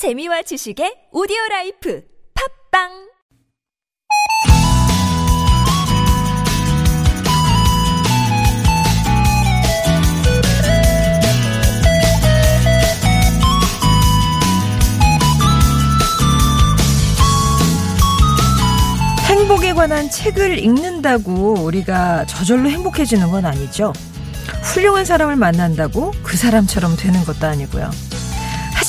재미와 지식의 오디오 라이프 팝빵 행복에 관한 책을 읽는다고 우리가 저절로 행복해지는 건 아니죠. 훌륭한 사람을 만난다고 그 사람처럼 되는 것도 아니고요.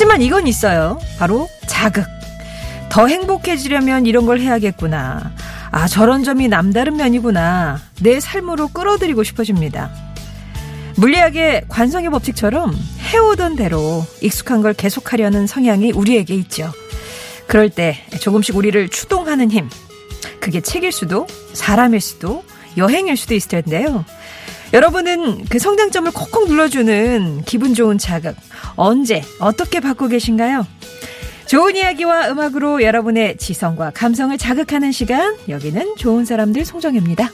하지만 이건 있어요. 바로 자극. 더 행복해지려면 이런 걸 해야겠구나. 아, 저런 점이 남다른 면이구나. 내 삶으로 끌어들이고 싶어집니다. 물리학의 관성의 법칙처럼 해오던 대로 익숙한 걸 계속하려는 성향이 우리에게 있죠. 그럴 때 조금씩 우리를 추동하는 힘. 그게 책일 수도, 사람일 수도, 여행일 수도 있을 텐데요. 여러분은 그 성장점을 콕콕 눌러주는 기분 좋은 자극, 언제, 어떻게 받고 계신가요? 좋은 이야기와 음악으로 여러분의 지성과 감성을 자극하는 시간, 여기는 좋은 사람들 송정입니다.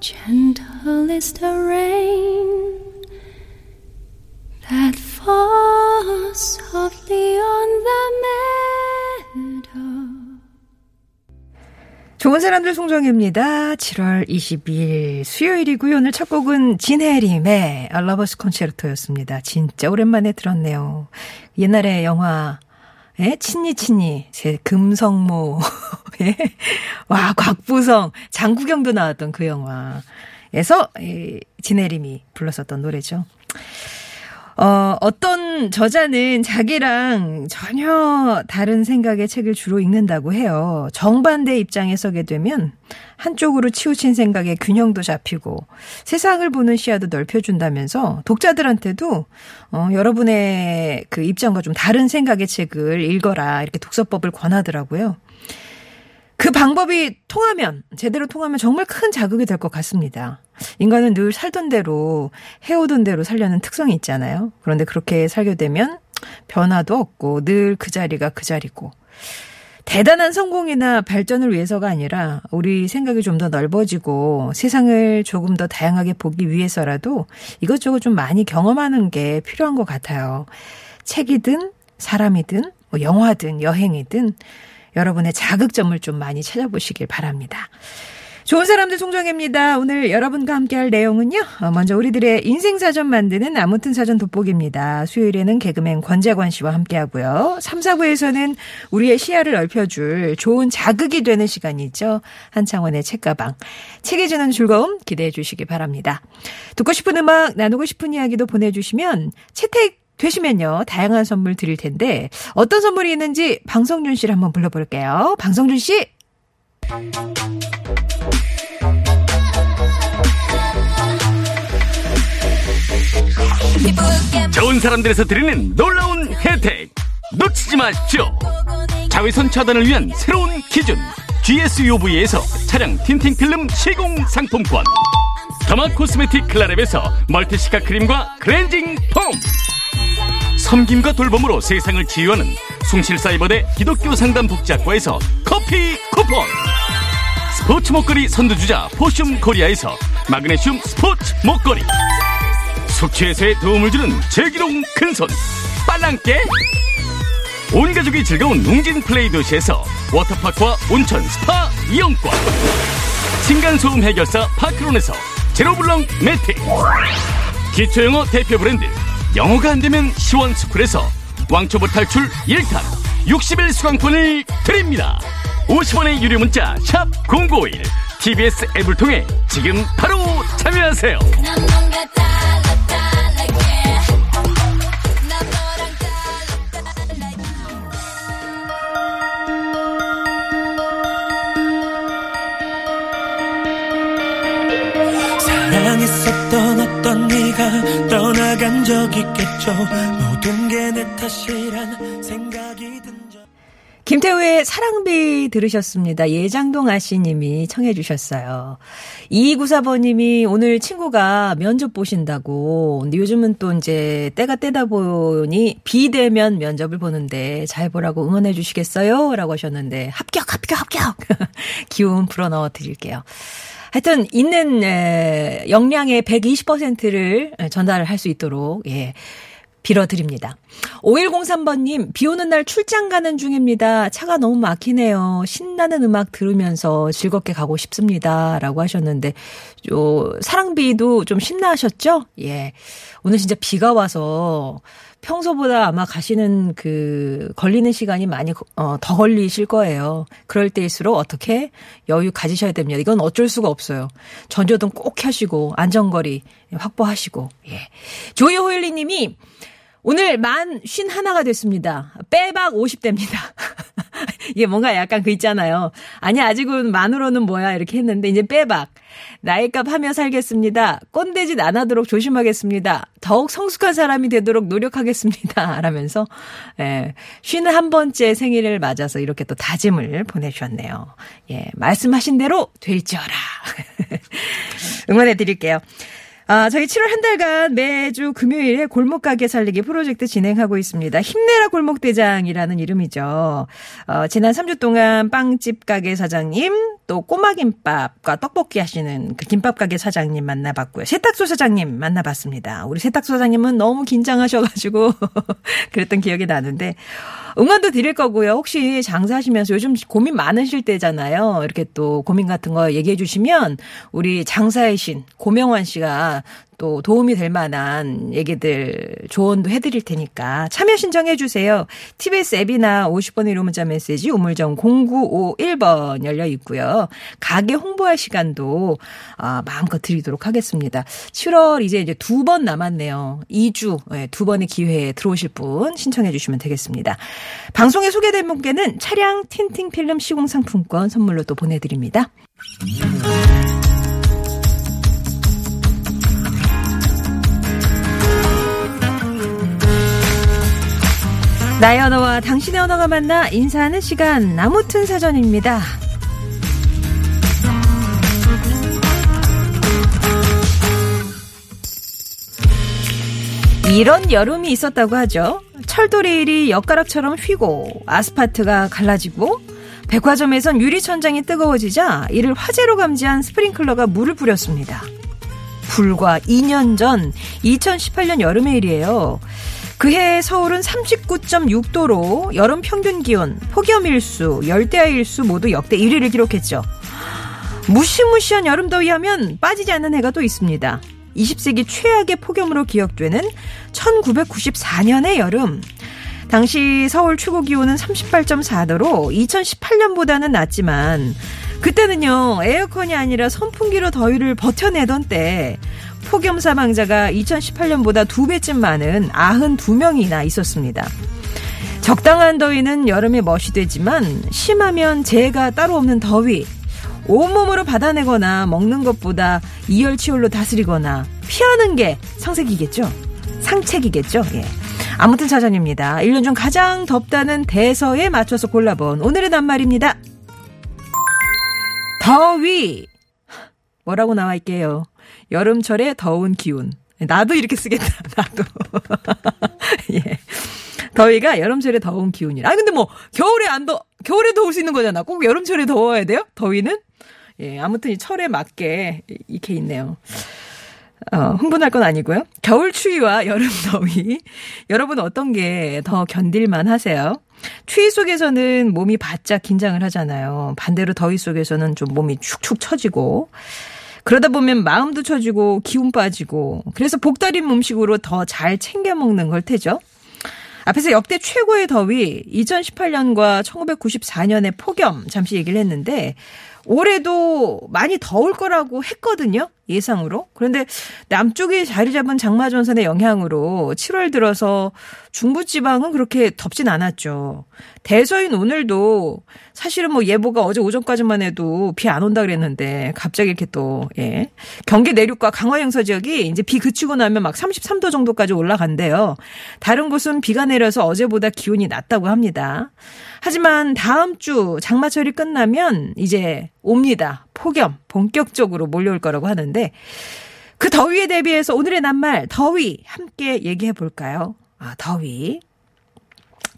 Gentle is the rain that falls softly on the meadow. 좋은 사람들 송정입니다. 7월 22일 수요일이고요. 오늘 첫 곡은 진해림의 알라버스 콘체르토였습니다. 진짜 오랜만에 들었네요. 옛날에 영화 예? 친니 친니 제 금성모 예? 와 곽부성 장구경도 나왔던 그 영화에서 이 진해림이 불렀었던 노래죠. 어, 어떤 저자는 자기랑 전혀 다른 생각의 책을 주로 읽는다고 해요. 정반대 입장에 서게 되면 한쪽으로 치우친 생각의 균형도 잡히고 세상을 보는 시야도 넓혀준다면서 독자들한테도 어, 여러분의 그 입장과 좀 다른 생각의 책을 읽어라 이렇게 독서법을 권하더라고요. 그 방법이 통하면, 제대로 통하면 정말 큰 자극이 될 것 같습니다. 인간은 늘 살던 대로, 해오던 대로 살려는 특성이 있잖아요. 그런데 그렇게 살게 되면 변화도 없고 늘 그 자리가 그 자리고. 대단한 성공이나 발전을 위해서가 아니라 우리 생각이 좀 더 넓어지고 세상을 조금 더 다양하게 보기 위해서라도 이것저것 좀 많이 경험하는 게 필요한 것 같아요. 책이든 사람이든 뭐 영화든 여행이든 여러분의 자극점을 좀 많이 찾아보시길 바랍니다. 좋은 사람들 송정혜입니다. 오늘 여러분과 함께할 내용은요. 어, 먼저 우리들의 인생 사전 만드는 아무튼 사전 돋보기입니다. 수요일에는 개그맨 권재관 씨와 함께하고요. 3, 4부에서는 우리의 시야를 넓혀줄 좋은 자극이 되는 시간이죠. 한창원의 책가방. 책이 주는 즐거움 기대해 주시기 바랍니다. 듣고 싶은 음악, 나누고 싶은 이야기도 보내주시면 채택 되시면요. 다양한 선물 드릴 텐데 어떤 선물이 있는지 방성준 씨를 한번 불러볼게요. 방성준 씨. 좋은 사람들에서 드리는 놀라운 혜택 놓치지 마십시오 자외선 차단을 위한 새로운 기준 GSUV에서 차량 tinting 필름 시공 상품권 derma cosmetic 클라랩에서 멀티시카 크림과 클렌징 폼 섬김과 돌봄으로 세상을 치유하는 숭실사이버대 기독교 상담 복지학과에서 커피 쿠폰. 스포츠 목걸이 선두주자 포슘 코리아에서 마그네슘 스포츠 목걸이 숙취 해소에 도움을 주는 제기동 큰손. 빨랑깨. 온 가족이 즐거운 웅진 플레이 도시에서 워터파크와 온천 스파 이용권. 층간소음 해결사 파크론에서 제로블럭 매트. 기초영어 대표 브랜드 영어가 안 되면 시원스쿨에서 왕초보 탈출 1탄 60일 수강권을 드립니다. 50원의 유료 문자 샵0951 TBS 앱을 통해 지금 바로 참여하세요 어떤 네가 떠나간 적 있겠죠 모든 게 내 탓이란 생각이 든 적. 김태우의 사랑비 들으셨습니다. 예장동 아씨님이 청해 주셨어요. 2294번님이 오늘 친구가 면접 보신다고. 요즘은 또 이제 때가 때다 보니 비대면 면접을 보는데 잘 보라고 응원해 주시겠어요? 라고 하셨는데 합격, 합격, 합격! 기운 불어 넣어 드릴게요. 하여튼 있는 에, 역량의 120%를 전달할 수 있도록 예. 빌어드립니다. 5103번님, 비 오는 날 출장 가는 중입니다. 차가 너무 막히네요. 신나는 음악 들으면서 즐겁게 가고 싶습니다. 라고 하셨는데, 요, 사랑비도 좀 신나하셨죠? 예. 오늘 진짜 비가 와서 평소보다 아마 가시는 그 걸리는 시간이 많이 어, 더 걸리실 거예요. 그럴 때일수록 어떻게 여유 가지셔야 됩니다. 이건 어쩔 수가 없어요. 전조등 꼭 하시고 안전거리 확보하시고 예. 조이 호일리 님이 오늘 만 쉰 하나가 됐습니다. 빼박 50대입니다. 이게 뭔가 약간 그 있잖아요. 아니, 아직은 만으로는 뭐야, 이렇게 했는데, 이제 빼박. 나이값 하며 살겠습니다. 꼰대짓 안 하도록 조심하겠습니다. 더욱 성숙한 사람이 되도록 노력하겠습니다. 라면서, 예, 쉬는 한 번째 생일을 맞아서 이렇게 또 다짐을 보내주셨네요. 예, 말씀하신 대로 될지어라. 응원해 드릴게요. 아, 저희 7월 한 달간 매주 금요일에 골목 가게 살리기 프로젝트 진행하고 있습니다. 힘내라 골목 대장이라는 이름이죠. 어, 지난 3주 동안 빵집 가게 사장님, 또 꼬마김밥과 떡볶이 하시는 그 김밥 가게 사장님 만나봤고요. 세탁소 사장님 만나봤습니다. 우리 세탁소 사장님은 너무 긴장하셔가지고 그랬던 기억이 나는데, 응원도 드릴 거고요. 혹시 장사하시면서 요즘 고민 많으실 때잖아요. 이렇게 또 고민 같은 거 얘기해 주시면 우리 장사의 신 고명환 씨가 또 도움이 될 만한 얘기들 조언도 해드릴 테니까 참여 신청해 주세요. TBS 앱이나 50번 1호 문자 메시지 우물정 0951번 열려 있고요. 가게 홍보할 시간도 아, 마음껏 드리도록 하겠습니다. 7월 이제 이제 두 번 남았네요. 2주 네, 두 번의 기회에 들어오실 분 신청해 주시면 되겠습니다. 방송에 소개된 분께는 차량 틴팅 필름 시공 상품권 선물로 또 보내드립니다. 나의 언어와 당신의 언어가 만나 인사하는 시간 나무튼 사전입니다. 이런 여름이 있었다고 하죠. 철도 레일이 엿가락처럼 휘고 아스파트가 갈라지고 백화점에선 유리 천장이 뜨거워지자 이를 화재로 감지한 스프링클러가 물을 뿌렸습니다. 불과 2년 전 2018년 여름의 일이에요. 그해 서울은 39.6도로 여름 평균 기온, 폭염 일수, 열대야 일수 모두 역대 1위를 기록했죠. 무시무시한 여름더위 하면 빠지지 않는 해가 또 있습니다. 20세기 최악의 폭염으로 기억되는 1994년의 여름. 당시 서울 최고 기온은 38.4도로 2018년보다는 낮지만 그때는요 에어컨이 아니라 선풍기로 더위를 버텨내던 때 폭염 사망자가 2018년보다 두 배쯤 많은 92명이나 있었습니다. 적당한 더위는 여름에 멋이 되지만 심하면 재해가 따로 없는 더위 온몸으로 받아내거나 먹는 것보다 이열치열로 다스리거나 피하는 게 상색이겠죠. 상책이겠죠. 예. 아무튼 자전입니다. 1년 중 가장 덥다는 대서에 맞춰서 골라본 오늘의 낱말입니다. 더위. 뭐라고 나와 있게요. 여름철의 더운 기운. 나도 이렇게 쓰겠다. 나도. 예. 더위가 여름철에 더운 기운이라. 아 근데 뭐 겨울에 안 더, 겨울에 더울 수 있는 거잖아. 꼭 여름철에 더워야 돼요? 더위는? 예, 아무튼 이 철에 맞게 이렇게 있네요. 어, 흥분할 건 아니고요. 겨울 추위와 여름 더위. 여러분 어떤 게 더 견딜만 하세요? 추위 속에서는 몸이 바짝 긴장을 하잖아요. 반대로 더위 속에서는 좀 몸이 축축 처지고. 그러다 보면 마음도 처지고 기운 빠지고. 그래서 복다린 음식으로 더 잘 챙겨 먹는 걸 테죠. 앞에서 역대 최고의 더위 2018년과 1994년의 폭염 잠시 얘기를 했는데 올해도 많이 더울 거라고 했거든요. 예상으로. 그런데 남쪽에 자리 잡은 장마 전선의 영향으로 7월 들어서 중부 지방은 그렇게 덥진 않았죠. 대서인 오늘도 사실은 뭐 예보가 어제 오전까지만 해도 비 안 온다 그랬는데 갑자기 이렇게 또, 예. 경기 내륙과 강화 영서 지역이 이제 비 그치고 나면 막 33도 정도까지 올라간대요. 다른 곳은 비가 내려서 어제보다 기온이 낮다고 합니다. 하지만 다음 주 장마철이 끝나면 이제 옵니다. 폭염 본격적으로 몰려올 거라고 하는데 그 더위에 대비해서 오늘의 낱말 더위 함께 얘기해 볼까요? 아, 더위.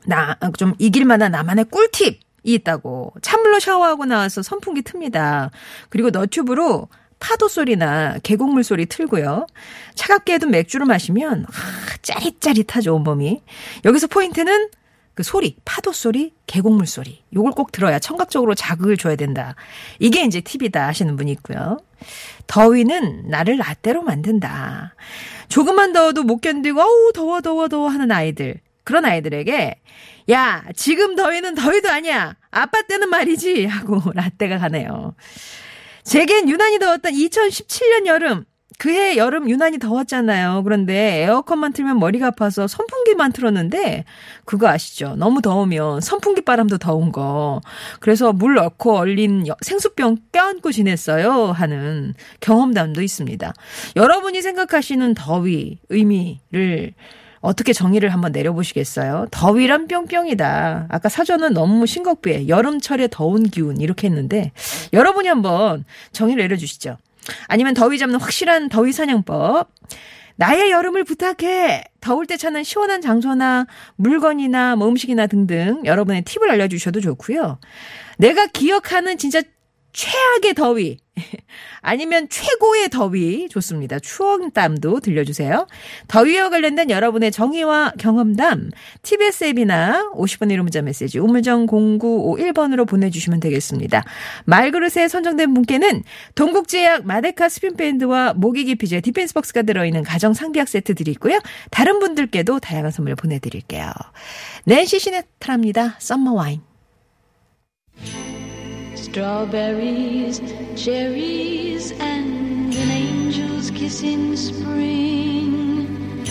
나 좀 이길 만한 나만의 꿀팁이 있다고. 찬물로 샤워하고 나와서 선풍기 틉니다. 그리고 너튜브로 파도 소리나 계곡물 소리 틀고요. 차갑게 해둔 맥주를 마시면 아, 짜릿짜릿하죠 온몸이. 여기서 포인트는 그 소리, 파도 소리, 계곡물 소리. 요걸 꼭 들어야 청각적으로 자극을 줘야 된다. 이게 이제 팁이다 하시는 분이 있고요. 더위는 나를 라떼로 만든다. 조금만 더워도 못 견디고 어우 더워 더워 더워 하는 아이들. 그런 아이들에게 야 지금 더위는 더위도 아니야. 아빠 때는 말이지 하고 라떼가 가네요. 제겐 유난히 더웠던 2017년 여름 그해 여름 유난히 더웠잖아요. 그런데 에어컨만 틀면 머리가 아파서 선풍기만 틀었는데 그거 아시죠? 너무 더우면 선풍기 바람도 더운 거. 그래서 물 넣고 얼린 생수병 껴안고 지냈어요. 하는 경험담도 있습니다. 여러분이 생각하시는 더위 의미를 어떻게 정의를 한번 내려보시겠어요? 더위란 뿅뿅이다. 아까 사전은 너무 싱겁게 여름철에 더운 기운 이렇게 했는데 여러분이 한번 정의를 내려주시죠. 아니면 더위 잡는 확실한 더위 사냥법. 나의 여름을 부탁해. 더울 때 찾는 시원한 장소나 물건이나 뭐 음식이나 등등 여러분의 팁을 알려주셔도 좋고요. 내가 기억하는 진짜 최악의 더위 아니면 최고의 더위 좋습니다. 추억담도 들려주세요. 더위와 관련된 여러분의 정의와 경험담 TBS 앱이나 50번 1호 문자 메시지 우물정 0951번으로 보내주시면 되겠습니다. 말그릇에 선정된 분께는 동국제약 마데카 습윤밴드와 모기 기피제 디펜스 박스가 들어있는 가정 상비약 세트 드리고요. 다른 분들께도 다양한 선물 보내드릴게요. 낸시 시나트랍니다. Summer Wine Strawberries, cherries, and an angel's kiss in spring.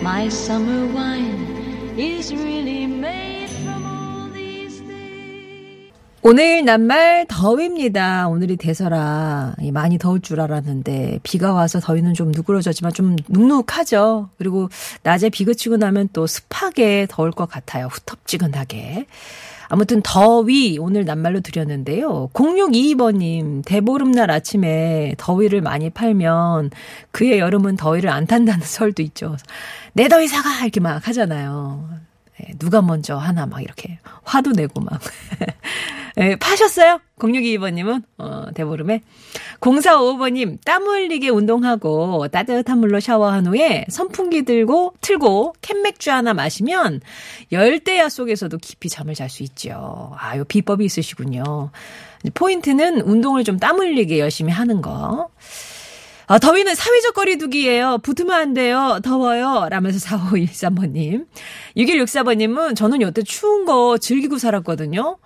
My summer wine is really made from all these things. 오늘 낱말 더위입니다. 오늘이 대설아. 많이 더울 줄 알았는데 비가 와서 더위는 좀 누그러졌지만 좀 눅눅하죠. 그리고 낮에 비 그치고 나면 또 습하게 더울 것 같아요. 후텁지근하게. 아무튼 더위 오늘 낱말로 드렸는데요. 0622번님 대보름날 아침에 더위를 많이 팔면 그의 여름은 더위를 안 탄다는 설도 있죠. 내 더위 사가 이렇게 막 하잖아요. 네, 누가 먼저 하나 막 이렇게 화도 내고 막. 네, 파셨어요? 0622번님은? 어, 대보름에. 0455번님, 땀 흘리게 운동하고 따뜻한 물로 샤워한 후에 선풍기 들고, 틀고 캔맥주 하나 마시면 열대야 속에서도 깊이 잠을 잘 수 있죠. 아, 요 비법이 있으시군요. 포인트는 운동을 좀 땀 흘리게 열심히 하는 거. 아, 더위는 사회적 거리두기예요. 붙으면 안 돼요. 더워요. 라면서 4513번님. 6164번님은 저는 여태 추운 거 즐기고 살았거든요.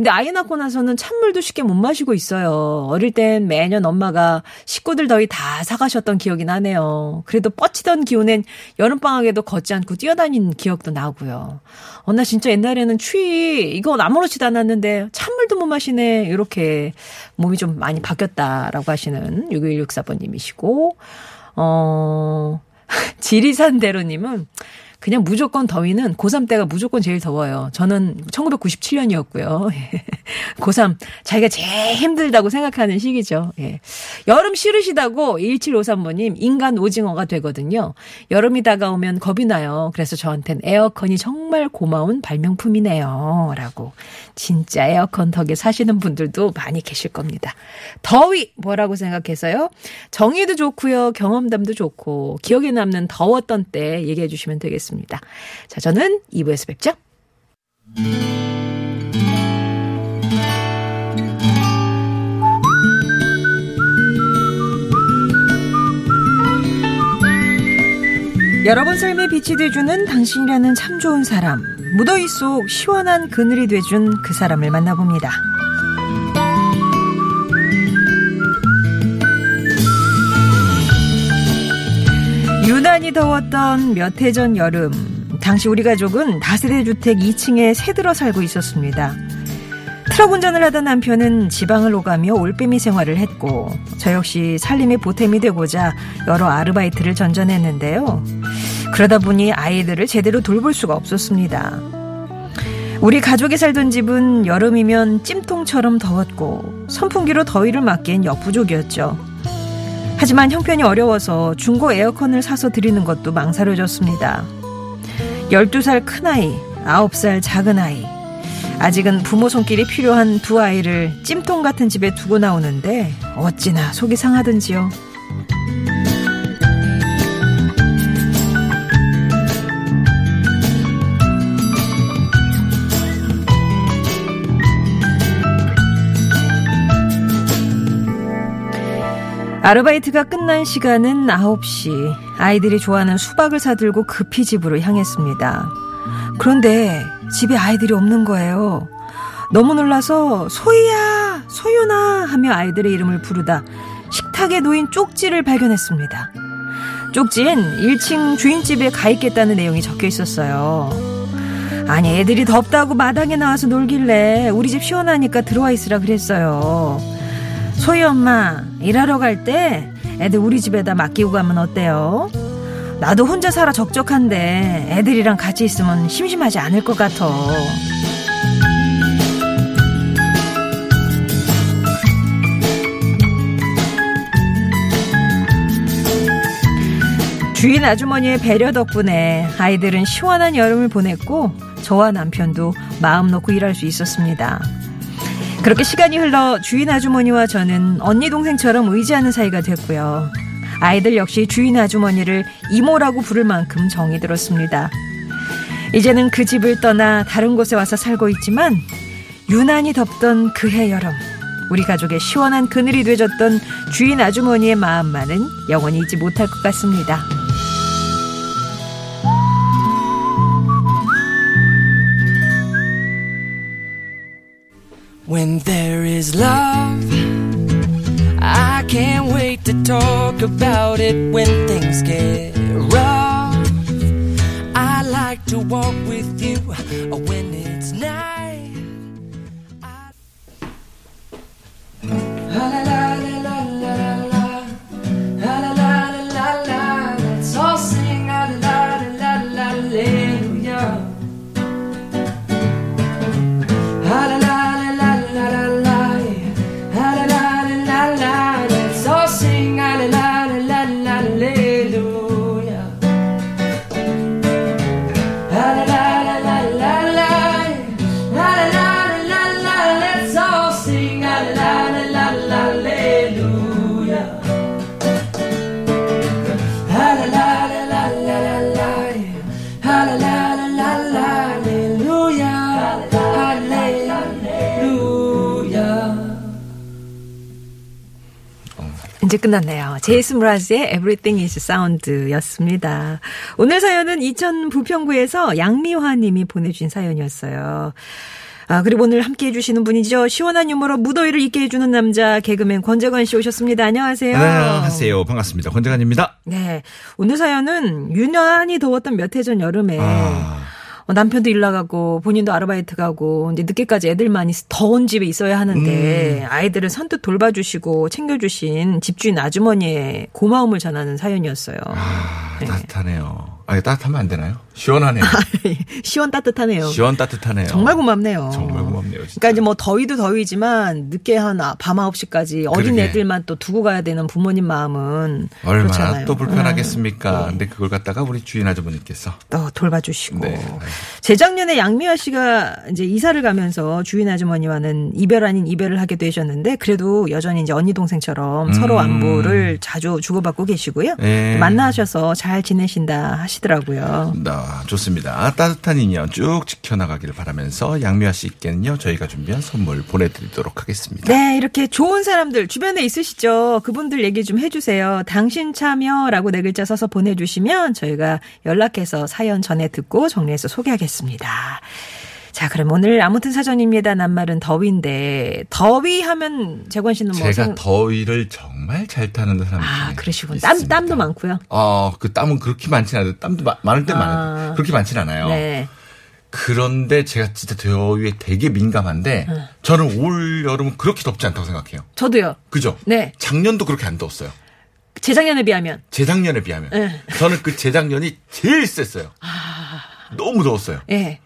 근데 아이 낳고 나서는 찬물도 쉽게 못 마시고 있어요. 어릴 땐 매년 엄마가 식구들 더위 다 사가셨던 기억이 나네요. 그래도 뻗치던 기운엔 여름방학에도 걷지 않고 뛰어다닌 기억도 나고요. 어, 나 진짜 옛날에는 추위, 이거 아무렇지도 않았는데 찬물도 못 마시네. 이렇게 몸이 좀 많이 바뀌었다라고 하시는 6164번님이시고, 어, 지리산대로님은 그냥 무조건 더위는 고3 때가 무조건 제일 더워요. 저는 1997년이었고요. 고3 자기가 제일 힘들다고 생각하는 시기죠. 예. 여름 싫으시다고 1753번님 인간 오징어가 되거든요. 여름이 다가오면 겁이 나요. 그래서 저한텐 에어컨이 정말 고마운 발명품이네요. 라고. 진짜 에어컨 덕에 사시는 분들도 많이 계실 겁니다. 더위 뭐라고 생각해서요? 정의도 좋고요. 경험담도 좋고 기억에 남는 더웠던 때 얘기해 주시면 되겠습니다. 있습니다. 자, 저는 2부에서 뵙죠. 여러분 삶에 빛이 돼주는 당신이라는 참 좋은 사람. 무더위 속 시원한 그늘이 돼준 그 사람을 만나봅니다. 유난히 더웠던 몇 해 전 여름, 당시 우리 가족은 다세대 주택 2층에 새들어 살고 있었습니다. 트럭 운전을 하던 남편은 지방을 오가며 올빼미 생활을 했고, 저 역시 살림의 보탬이 되고자 여러 아르바이트를 전전했는데요. 그러다 보니 아이들을 제대로 돌볼 수가 없었습니다. 우리 가족이 살던 집은 여름이면 찜통처럼 더웠고, 선풍기로 더위를 막기엔 역부족이었죠. 하지만 형편이 어려워서 중고 에어컨을 사서 드리는 것도 망설여졌습니다. 12살 큰아이, 9살 작은아이. 아직은 부모 손길이 필요한 두 아이를 찜통 같은 집에 두고 나오는데 어찌나 속이 상하든지요. 아르바이트가 끝난 시간은 9시. 아이들이 좋아하는 수박을 사들고 급히 집으로 향했습니다. 그런데 집에 아이들이 없는 거예요. 너무 놀라서 소희야, 소윤아 하며 아이들의 이름을 부르다 식탁에 놓인 쪽지를 발견했습니다. 쪽지엔 1층 주인집에 가 있겠다는 내용이 적혀 있었어요. 아니, 애들이 덥다고 마당에 나와서 놀길래 우리 집 시원하니까 들어와 있으라 그랬어요. 소희 엄마, 일하러 갈 때 애들 우리 집에다 맡기고 가면 어때요? 나도 혼자 살아 적적한데 애들이랑 같이 있으면 심심하지 않을 것 같아. 주인 아주머니의 배려 덕분에 아이들은 시원한 여름을 보냈고 저와 남편도 마음 놓고 일할 수 있었습니다. 그렇게 시간이 흘러 주인 아주머니와 저는 언니 동생처럼 의지하는 사이가 됐고요. 아이들 역시 주인 아주머니를 이모라고 부를 만큼 정이 들었습니다. 이제는 그 집을 떠나 다른 곳에 와서 살고 있지만 유난히 덥던 그해 여름 우리 가족의 시원한 그늘이 되줬던 주인 아주머니의 마음만은 영원히 잊지 못할 것 같습니다. When there is love, I can't wait to talk about it when things get rough. I like to walk with you uh, when it's night. I... La la la. 끝났네요. 제이슨 브라즈의 Everything is Sound였습니다. 오늘 사연은 이천 부평구에서 양미화 님이 보내주신 사연이었어요. 아, 그리고 오늘 함께 해주시는 분이죠. 시원한 유머로 무더위를 잊게 해주는 남자, 개그맨 권재관 씨 오셨습니다. 안녕하세요. 안녕하세요. 반갑습니다. 권재관입니다. 네. 오늘 사연은 유난히 더웠던 몇 해 전 여름에 아, 어, 남편도 일 나가고 본인도 아르바이트 가고 이제 늦게까지 애들만이 더운 집에 있어야 하는데 아이들을 선뜻 돌봐주시고 챙겨주신 집주인 아주머니의 고마움을 전하는 사연이었어요. 아, 따뜻하네요. 아, 따뜻하면 안 되나요? 시원하네요. 시원 따뜻하네요. 시원 따뜻하네요. 정말 고맙네요. 정말 고맙네요. 진짜. 그러니까 이제 뭐 더위도 더위지만 늦게 한 아, 밤 9시까지 어린 그러게. 애들만 또 두고 가야 되는 부모님 마음은 얼마나 그렇잖아요. 또 불편하겠습니까? 음, 근데 그걸 갖다가 우리 주인 아주머니께서 또 돌봐주시고. 네. 재작년에 양미화 씨가 이제 이사를 가면서 주인 아주머니와는 이별 아닌 이별을 하게 되셨는데 그래도 여전히 이제 언니 동생처럼 서로 음. 안부를 자주 주고받고 계시고요. 네. 만나셔서 잘 지내신다 하시더라고요. 나 좋습니다. 따뜻한 인연 쭉 지켜나가기를 바라면서 양미아 씨께는요 저희가 준비한 선물 보내드리도록 하겠습니다. 네, 이렇게 좋은 사람들 주변에 있으시죠? 그분들 얘기 좀 해주세요. 당신 참여라고 네 글자 써서 보내주시면 저희가 연락해서 사연 전해 듣고 정리해서 소개하겠습니다. 자, 그럼 오늘 아무튼 사전입니다. 낱말은 더위인데 더위 하면 재권 씨는 뭐 제가 생- 더위를 정말 잘 타는 사람 아, 그러시군. 땀. 땀도 많고요. 어, 그 땀은 그렇게 많진 않아요. 땀도 마- 많을 때 아. 많아요. 그렇게 많진 않아요. 네. 그런데 제가 진짜 더위에 되게 민감한데 저는 올 여름은 그렇게 덥지 않다고 생각해요. 저도요. 그죠? 네. 작년도 그렇게 안 더웠어요. 재작년에 비하면 재작년에 비하면. 네. 저는 그 재작년이 제일 셌어요. 아. 너무 더웠어요. 예.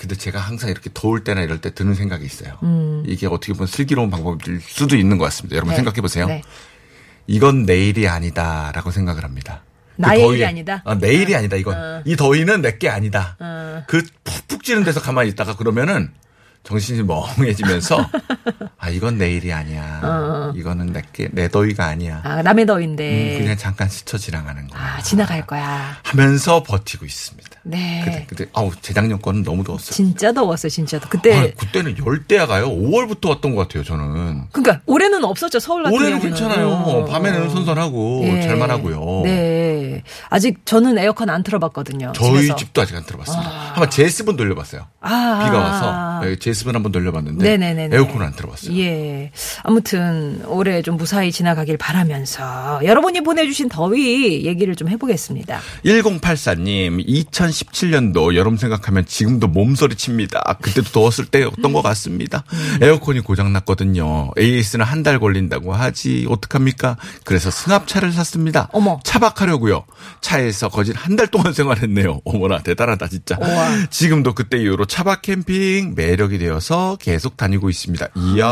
근데 제가 항상 이렇게 더울 때나 이럴 때 드는 생각이 있어요. 음. 이게 어떻게 보면 슬기로운 방법일 수도 있는 것 같습니다. 여러분 네. 생각해 보세요. 네. 이건 내일이 아니다라고 생각을 합니다. 그 나의 더위에- 일이 아니다? 아, 내일이 아니다. 이건 이 더위는 내게 아니다. 어. 그 푹푹 찌는 데서 가만히 있다가 그러면은 정신이 멍해지면서 아 이건 내일이 아니야. 이거는 내게 내 더위가 아니야. 아, 남의 더위인데. 음, 그냥 잠깐 스쳐 지나가는 거야. 아, 지나갈 거야. 하면서 버티고 있습니다. 네. 그때 그때 아우 재작년 거는 너무 더웠어요. 진짜 더웠어요, 진짜. 그때. 아, 그때는 열대야가요. 5월부터 왔던 것 같아요. 저는. 그러니까 올해는 없었죠, 서울 같은 올해는 경우는. 괜찮아요. 어. 밤에는 선선하고 예. 잘만하고요. 네. 아직 저는 에어컨 안 틀어봤거든요. 저희 집에서. 집도 아직 안 들어봤습니다. 한번 제습은 돌려봤어요. 아. 비가 와서 네, 제습은 한번 돌려봤는데 네네네네. 에어컨은 안 들어봤어요. 예. 아무튼 올해 좀 무사히 지나가길 바라면서 여러분이 보내주신 더위 얘기를 좀 해보겠습니다. 1084님, 2017년도 여름 생각하면 지금도 몸서리 칩니다. 그때도 더웠을 때였던 것 같습니다. 음. 에어컨이 고장났거든요. AS는 한 달 걸린다고 하지. 어떡합니까? 그래서 승합차를 샀습니다. 어머. 차박하려고요. 차에서 거진 한 달 동안 생활했네요. 어머나, 대단하다, 진짜. 우와. 지금도 그때 이후로 차박 캠핑 매력이 되어서 계속 다니고 있습니다. 이야.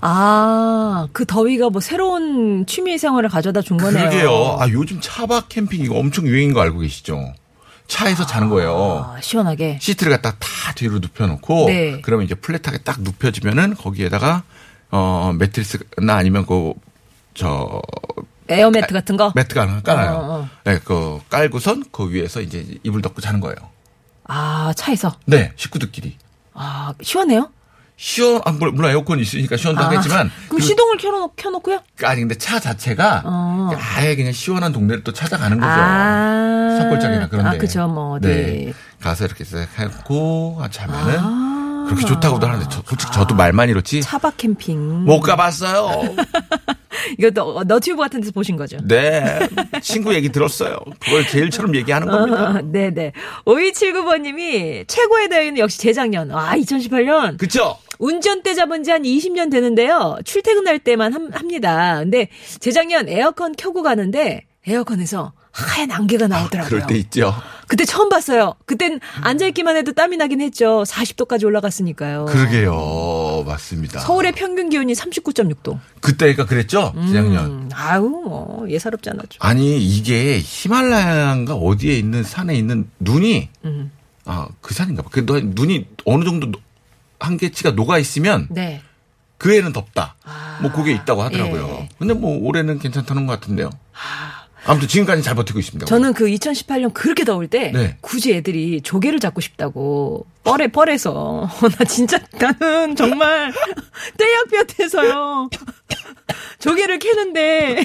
아, 그 더위가 뭐 새로운 취미 생활을 가져다 준 거네요. 그러게요. 아, 요즘 차박 캠핑 이거 엄청 유행인 거 알고 계시죠? 차에서 자는 거예요. 아, 시원하게. 시트를 갖다 다 뒤로 눕혀놓고 네. 그러면 이제 플랫하게 딱 눕혀지면은 거기에다가 어 매트리스나 아니면 그저 에어 매트 같은 거? 매트가 하나 깔아요. 어, 어. 네, 그 깔고선 그 위에서 이제 이불 덮고 자는 거예요. 아, 차에서. 네, 식구들끼리. 아, 시원해요? 시원, 아, 물- 물론 에어컨이 있으니까 시원도 아, 하겠지만. 그럼 그- 시동을 켜놓, 켜놓고요? 아니, 근데 차 자체가 어. 아예 그냥 시원한 동네를 또 찾아가는 거죠. 아. 산골짜기나 그런 데. 아, 그죠, 뭐, 어디. 네. 가서 이렇게 싹 하고 자면은 아. 그렇게 좋다고도 하는데 저, 솔직히 저도 말만 이렇지 차박 캠핑. 못 가봤어요. 이것도 너튜브 같은 데서 보신 거죠? 네. 친구 얘기 들었어요. 그걸 제일처럼 얘기하는 겁니다. 어, 네네. 5279번님이 최고의 대회는 역시 재작년. 아, 2018년. 그쵸? 운전대 잡은 지 한 20년 되는데요. 출퇴근할 때만 함- 합니다. 근데 재작년 에어컨 켜고 가는데 에어컨에서 하얀 안개가 나오더라고요. 그럴 때 있죠. 그때 처음 봤어요. 그땐 앉아있기만 해도 땀이 나긴 했죠. 40도까지 올라갔으니까요. 그러게요. 맞습니다. 서울의 평균 기온이 39.6도. 그때가 그랬죠? 재작년. 음, 아우, 뭐, 예사롭지 않았죠. 아니, 이게 히말라야인가 어디에 있는 산에 있는 눈이, 음. 아, 그 산인가 봐. 그 눈이 어느 정도 노- 한계치가 녹아 있으면 네. 그 애는 덥다. 아, 뭐 그게 있다고 하더라고요. 예. 근데 뭐 올해는 괜찮다는 것 같은데요. 아 무튼 지금까지 잘 버티고 있습니다. 저는 그 2018년 그렇게 더울 때 네. 굳이 애들이 조개를 잡고 싶다고 뻘에 뻘에서 나 진짜 나는 정말 떼약볕에서요 조개를 캐는데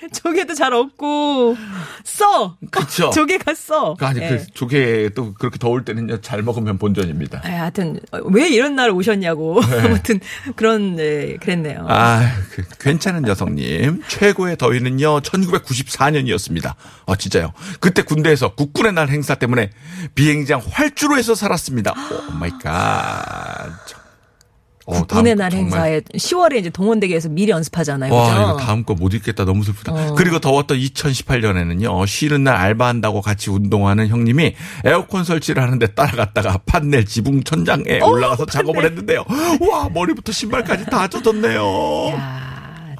조개도 잘 없고 써 그쵸. 조개가 써그 아니 예. 그 조개 또 그렇게 더울 때는요 잘 먹으면 본전입니다. 아, 하여튼 왜 이런 날 오셨냐고 아무튼 그런 네, 그랬네요. 아, 그, 괜찮은 여성님. 최고의 더위는요, 1994년이었습니다. 아, 진짜요. 그때 군대에서 국군의 날 행사 때문에 비행장 활주로에서 살았습니다. Oh my God. 어, 국군의 날 행사에 10월에 이제 동원대교에서 미리 연습하잖아요. 와, 그죠? 이거 다음 거 못 읽겠다. 너무 슬프다. 어. 그리고 더웠던 2018년에는요, 쉬는 날 알바한다고 같이 운동하는 형님이 에어컨 설치를 하는데 따라갔다가 판넬 지붕 천장에 올라가서 작업을 했는데요. 와, 머리부터 신발까지 다 젖었네요. 야,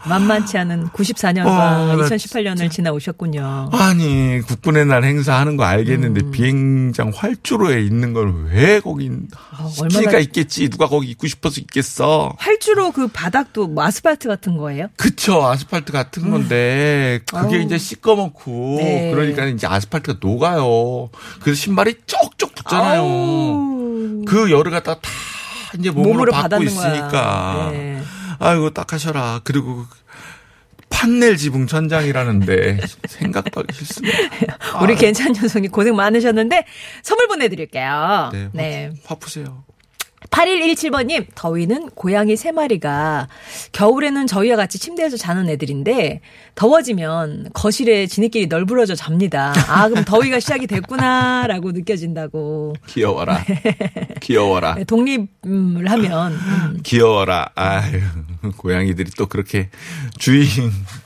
만만치 않은 94년과 와, 나 2018년을 지나오셨군요. 아니 국군의 날 행사하는 거 알겠는데 음. 비행장 활주로에 있는 걸 왜 거기 스키가 얼마나- 있겠지 누가 거기 있고 싶어서 있겠어 활주로 그 바닥도 뭐 아스팔트 같은 거예요? 그쵸 아스팔트 같은 건데 그게 아우. 이제 시꺼멓고 네. 그러니까 이제 아스팔트가 녹아요 그래서 신발이 쪽쪽 붙잖아요 아우. 그 열을 갖다 다 이제 몸으로, 몸으로 받고 있으니까. 네. 아이고 딱하셔라 그리고 판넬 지붕 천장이라는데 생각도 하기 싫습니다 우리 아. 괜찮은 녀석이 고생 많으셨는데 선물 보내드릴게요. 네, 네. 화, 화 푸세요. 8117번님, 더위는 고양이 세 마리가 겨울에는 저희와 같이 침대에서 자는 애들인데 더워지면 거실에 지네끼리 널브러져 잡니다. 아, 그럼 더위가 시작이 됐구나라고 느껴진다고. 귀여워라. 귀여워라. 네, 독립을 하면 음. 귀여워라. 아유, 고양이들이 또 그렇게 주인,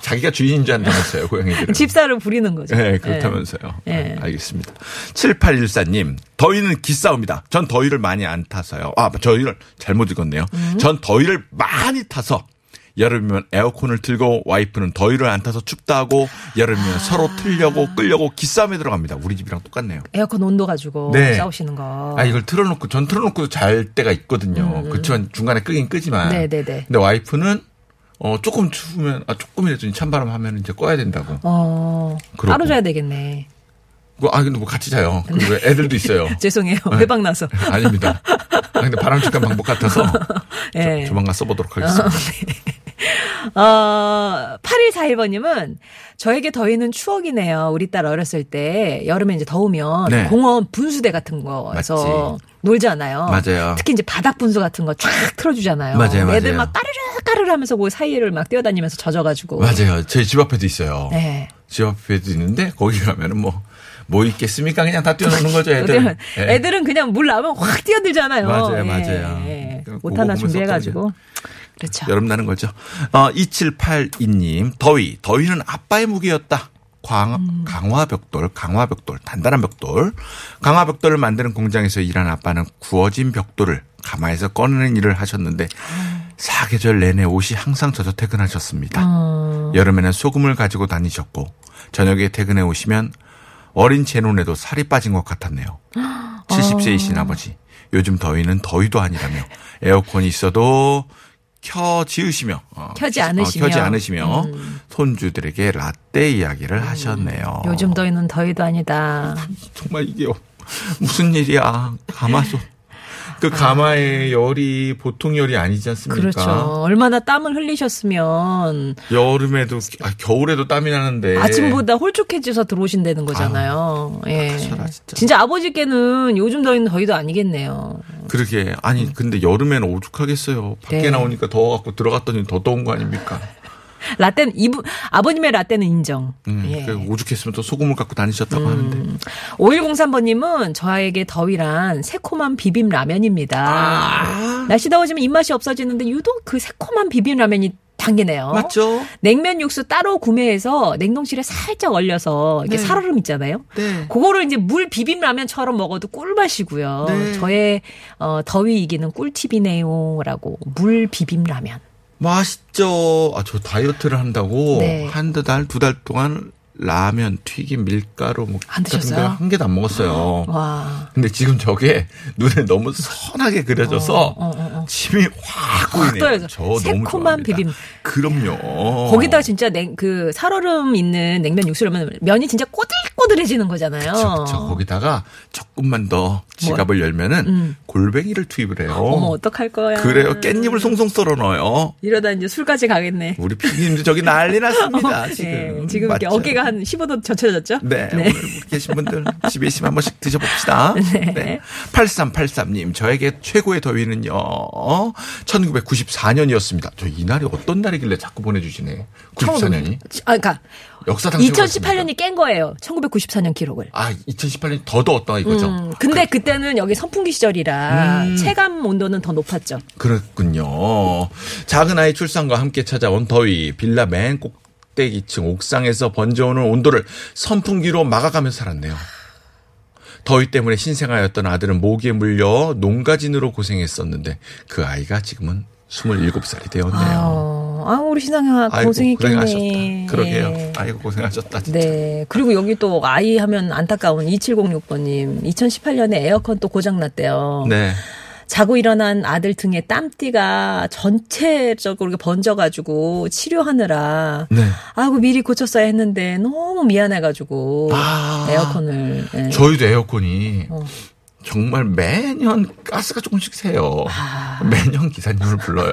자기가 주인인 줄 안다면서요, 고양이들은. 집사를 부리는 거죠. 네, 그렇다면서요. 네. 아, 알겠습니다. 7814님, 더위는 기싸움이다. 전 더위를 많이 안 타서요. 아, 저희를 잘못 읽었네요. 음. 전 더위를 많이 타서 여름이면 에어컨을 틀고 와이프는 더위를 안 타서 춥다 하고 여름이면 서로 틀려고 끌려고 기싸움에 들어갑니다. 우리 집이랑 똑같네요. 에어컨 온도 가지고 네. 싸우시는 거. 아 이걸 틀어놓고 전 틀어놓고 잘 때가 있거든요. 그렇지만 중간에 끄긴 끄지만. 음, 네네네. 근데 와이프는 어 조금 추우면 아 조금이라도 찬바람 하면 이제 꺼야 된다고. 어. 따로 자야 되겠네. 뭐, 아 근데 뭐 같이 자요. 그리고 애들도 있어요. 죄송해요. 네. 외박 나서. 아닙니다. 아 근데 바람직한 방법 같아서 예. 조, 조만간 써보도록 하겠습니다. 어, 8141번님은 저에게 더위는 추억이네요. 우리 딸 어렸을 때 여름에 이제 더우면 네. 공원 분수대 같은 거에서 놀잖아요. 맞아요. 특히 이제 바닥 분수 같은 거 쫙 틀어주잖아요. 맞아요, 애들 맞아요. 막 까르르 까르르 하면서 그 사이를 막 뛰어다니면서 젖어가지고. 맞아요. 저희 집 앞에도 있어요. 네. 집 앞에도 있는데 거기 가면은 뭐, 뭐 있겠습니까? 그냥 다 뛰어노는 거죠, 애들. 애들은, 예. 애들은 그냥 물 나오면 확 뛰어들잖아요. 맞아요, 예, 맞아요. 예. 그거 옷 하나 준비해가지고. 그렇죠. 여름 나는 거죠. 어, 2782님, 더위. 더위는 아빠의 무기였다. 광, 음. 강화벽돌, 강화벽돌, 단단한 벽돌. 강화벽돌을 만드는 공장에서 일한 아빠는 구워진 벽돌을 가마에서 꺼내는 일을 하셨는데 사계절 내내 옷이 항상 젖어 퇴근하셨습니다. 어. 여름에는 소금을 가지고 다니셨고 저녁에 퇴근해 오시면 어린 제 눈에도 살이 빠진 것 같았네요. 70세이신 아버지. 요즘 더위는 더위도 아니라며 에어컨이 있어도 켜 지으시며 어, 켜지 않으시며. 어, 켜지 않으시며 손주들에게 라떼 이야기를 하셨네요. 요즘 더위는 더위도 아니다. 정말 이게 무슨 일이야? 가마솥. 그 가마의 열이 보통 열이 아니지 않습니까? 그렇죠. 얼마나 땀을 흘리셨으면 여름에도 아, 겨울에도 땀이 나는데 아침보다 홀쭉해져서 들어오신다는 거잖아요. 예. 아까워라, 진짜. 진짜 아버지께는 요즘 더위는 더위도 아니겠네요. 그러게 아니 근데 여름에는 오죽하겠어요. 밖에 네. 나오니까 더워갖고 들어갔더니 더 더운 거 아닙니까? 라떼는 이분 아버님의 라떼는 인정. 음, 예. 그 오죽했으면 또 소금을 갖고 다니셨다고 하는데 5103번님은 저에게 더위란 새콤한 비빔 라면입니다. 아. 날씨 더워지면 입맛이 없어지는데 유독 그 새콤한 비빔 라면이 당기네요. 맞죠? 냉면 육수 따로 구매해서 냉동실에 살짝 얼려서 이렇게 살얼음 있잖아요. 네. 그거를 이제 물 비빔 라면처럼 먹어도 꿀맛이고요. 네. 저의 어, 더위 이기는 꿀팁이네요라고 물 비빔 라면. 맛있죠. 아 저 다이어트를 한다고 네. 한두 달 두 달 동안 라면, 튀김, 밀가루 뭐 안 같은? 거 한 개도 안 먹었어요. 와. 근데 지금 저게 눈에 너무 선하게 그려져서 어, 어, 어, 어. 침이 확 고이네요. 저 너무 새콤한. 비빔. 그럼요. 거기다 진짜 냉, 그 살얼음 있는 냉면 육수를 하면 면이 진짜 꼬들 꼬들해지는 거잖아요. 그쵸. 거기다가 조금만 더 지갑을 열면은 골뱅이를 투입을 해요. 뭐? 음. 어머 어떡할 거야. 그래요. 깻잎을 송송 썰어 넣어요. 이러다 이제 술까지 가겠네. 우리 피디님도 저기 난리 났습니다. 지금. 네, 지금 맞죠? 어깨가 한 15도 젖혀졌죠? 네, 오늘 우리 계신 분들 집에 있으면 한 번씩 드셔봅시다. 네. 8383님, 저에게 최고의 더위는요, 1994년이었습니다. 저 이날이 어떤 날이길래 자꾸 보내주시네. 94년이. 아, 그러니까 역사상 2018년이 깬 거예요. 1994년 기록을. 아, 2018년이 더 더웠다 이거죠. 음, 근데 그, 때는 여기 선풍기 시절이라 음. 체감 온도는 더 높았죠. 그렇군요. 작은 아이 출산과 함께 찾아온 더위, 빌라 맨 꼭대기층 옥상에서 번져오는 온도를 선풍기로 막아가면서 살았네요. 더위 때문에 신생아였던 아들은 모기에 물려 농가진으로 고생했었는데 그 아이가 지금은 27살이 되었네요. 아, 아 우리 아이고, 고생했겠네. 그러게요. 예. 아이고 고생하셨다 진짜. 네. 그리고 여기 또 아이 하면 안타까운 2706번님. 2018년에 에어컨 또 고장 났대요. 네. 자고 일어난 아들 등에 땀띠가 전체적으로 번져가지고 치료하느라. 네. 아이고 미리 고쳤어야 했는데 너무 미안해가지고 아. 에어컨을. 예. 저희도 에어컨이 어. 정말 매년 가스가 조금씩 새요. 아. 매년 기사님을 불러요.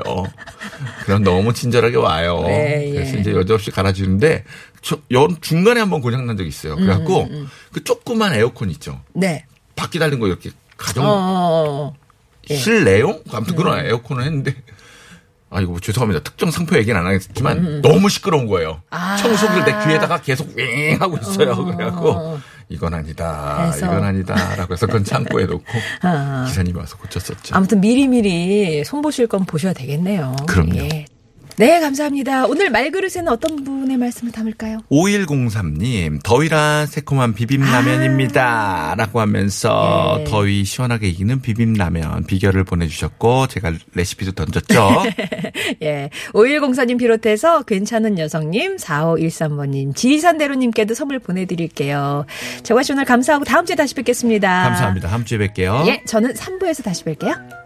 그럼 너무 친절하게 와요. 네, 그래서 예. 이제 여지없이 갈아주는데 저, 여, 중간에 한번 고장 난 적이 있어요. 음, 그래갖고 그 조그만 에어컨 있죠. 네. 바퀴 달린 거 이렇게 가정 어, 어, 어. 예. 실내용? 아무튼 음. 그런 에어컨을 했는데 아 이거 뭐 죄송합니다. 특정 상표 얘기는 안 하겠지만 음, 너무 시끄러운 거예요. 아. 청소기를 내 귀에다가 계속 윙 하고 있어요. 그래갖고 이건 아니다. 해서. 이건 아니다라고 해서 그건 창고에 놓고 아. 기사님이 와서 고쳤었죠. 아무튼 미리미리 손보실 건 보셔야 되겠네요. 그럼요. 예. 네, 감사합니다. 오늘 말그릇에는 어떤 분의 말씀을 담을까요? 5103님, 더위라 새콤한 비빔라면입니다. 라고 하면서 예. 더위 시원하게 이기는 비빔라면 비결을 보내주셨고, 제가 레시피도 던졌죠. 예. 5104님 비롯해서 괜찮은 여성님, 4513번님, 지리산대로님께도 선물 보내드릴게요. 정화 씨 오늘 감사하고 다음 주에 다시 뵙겠습니다. 감사합니다. 다음 주에 뵐게요. 예, 저는 3부에서 다시 뵐게요.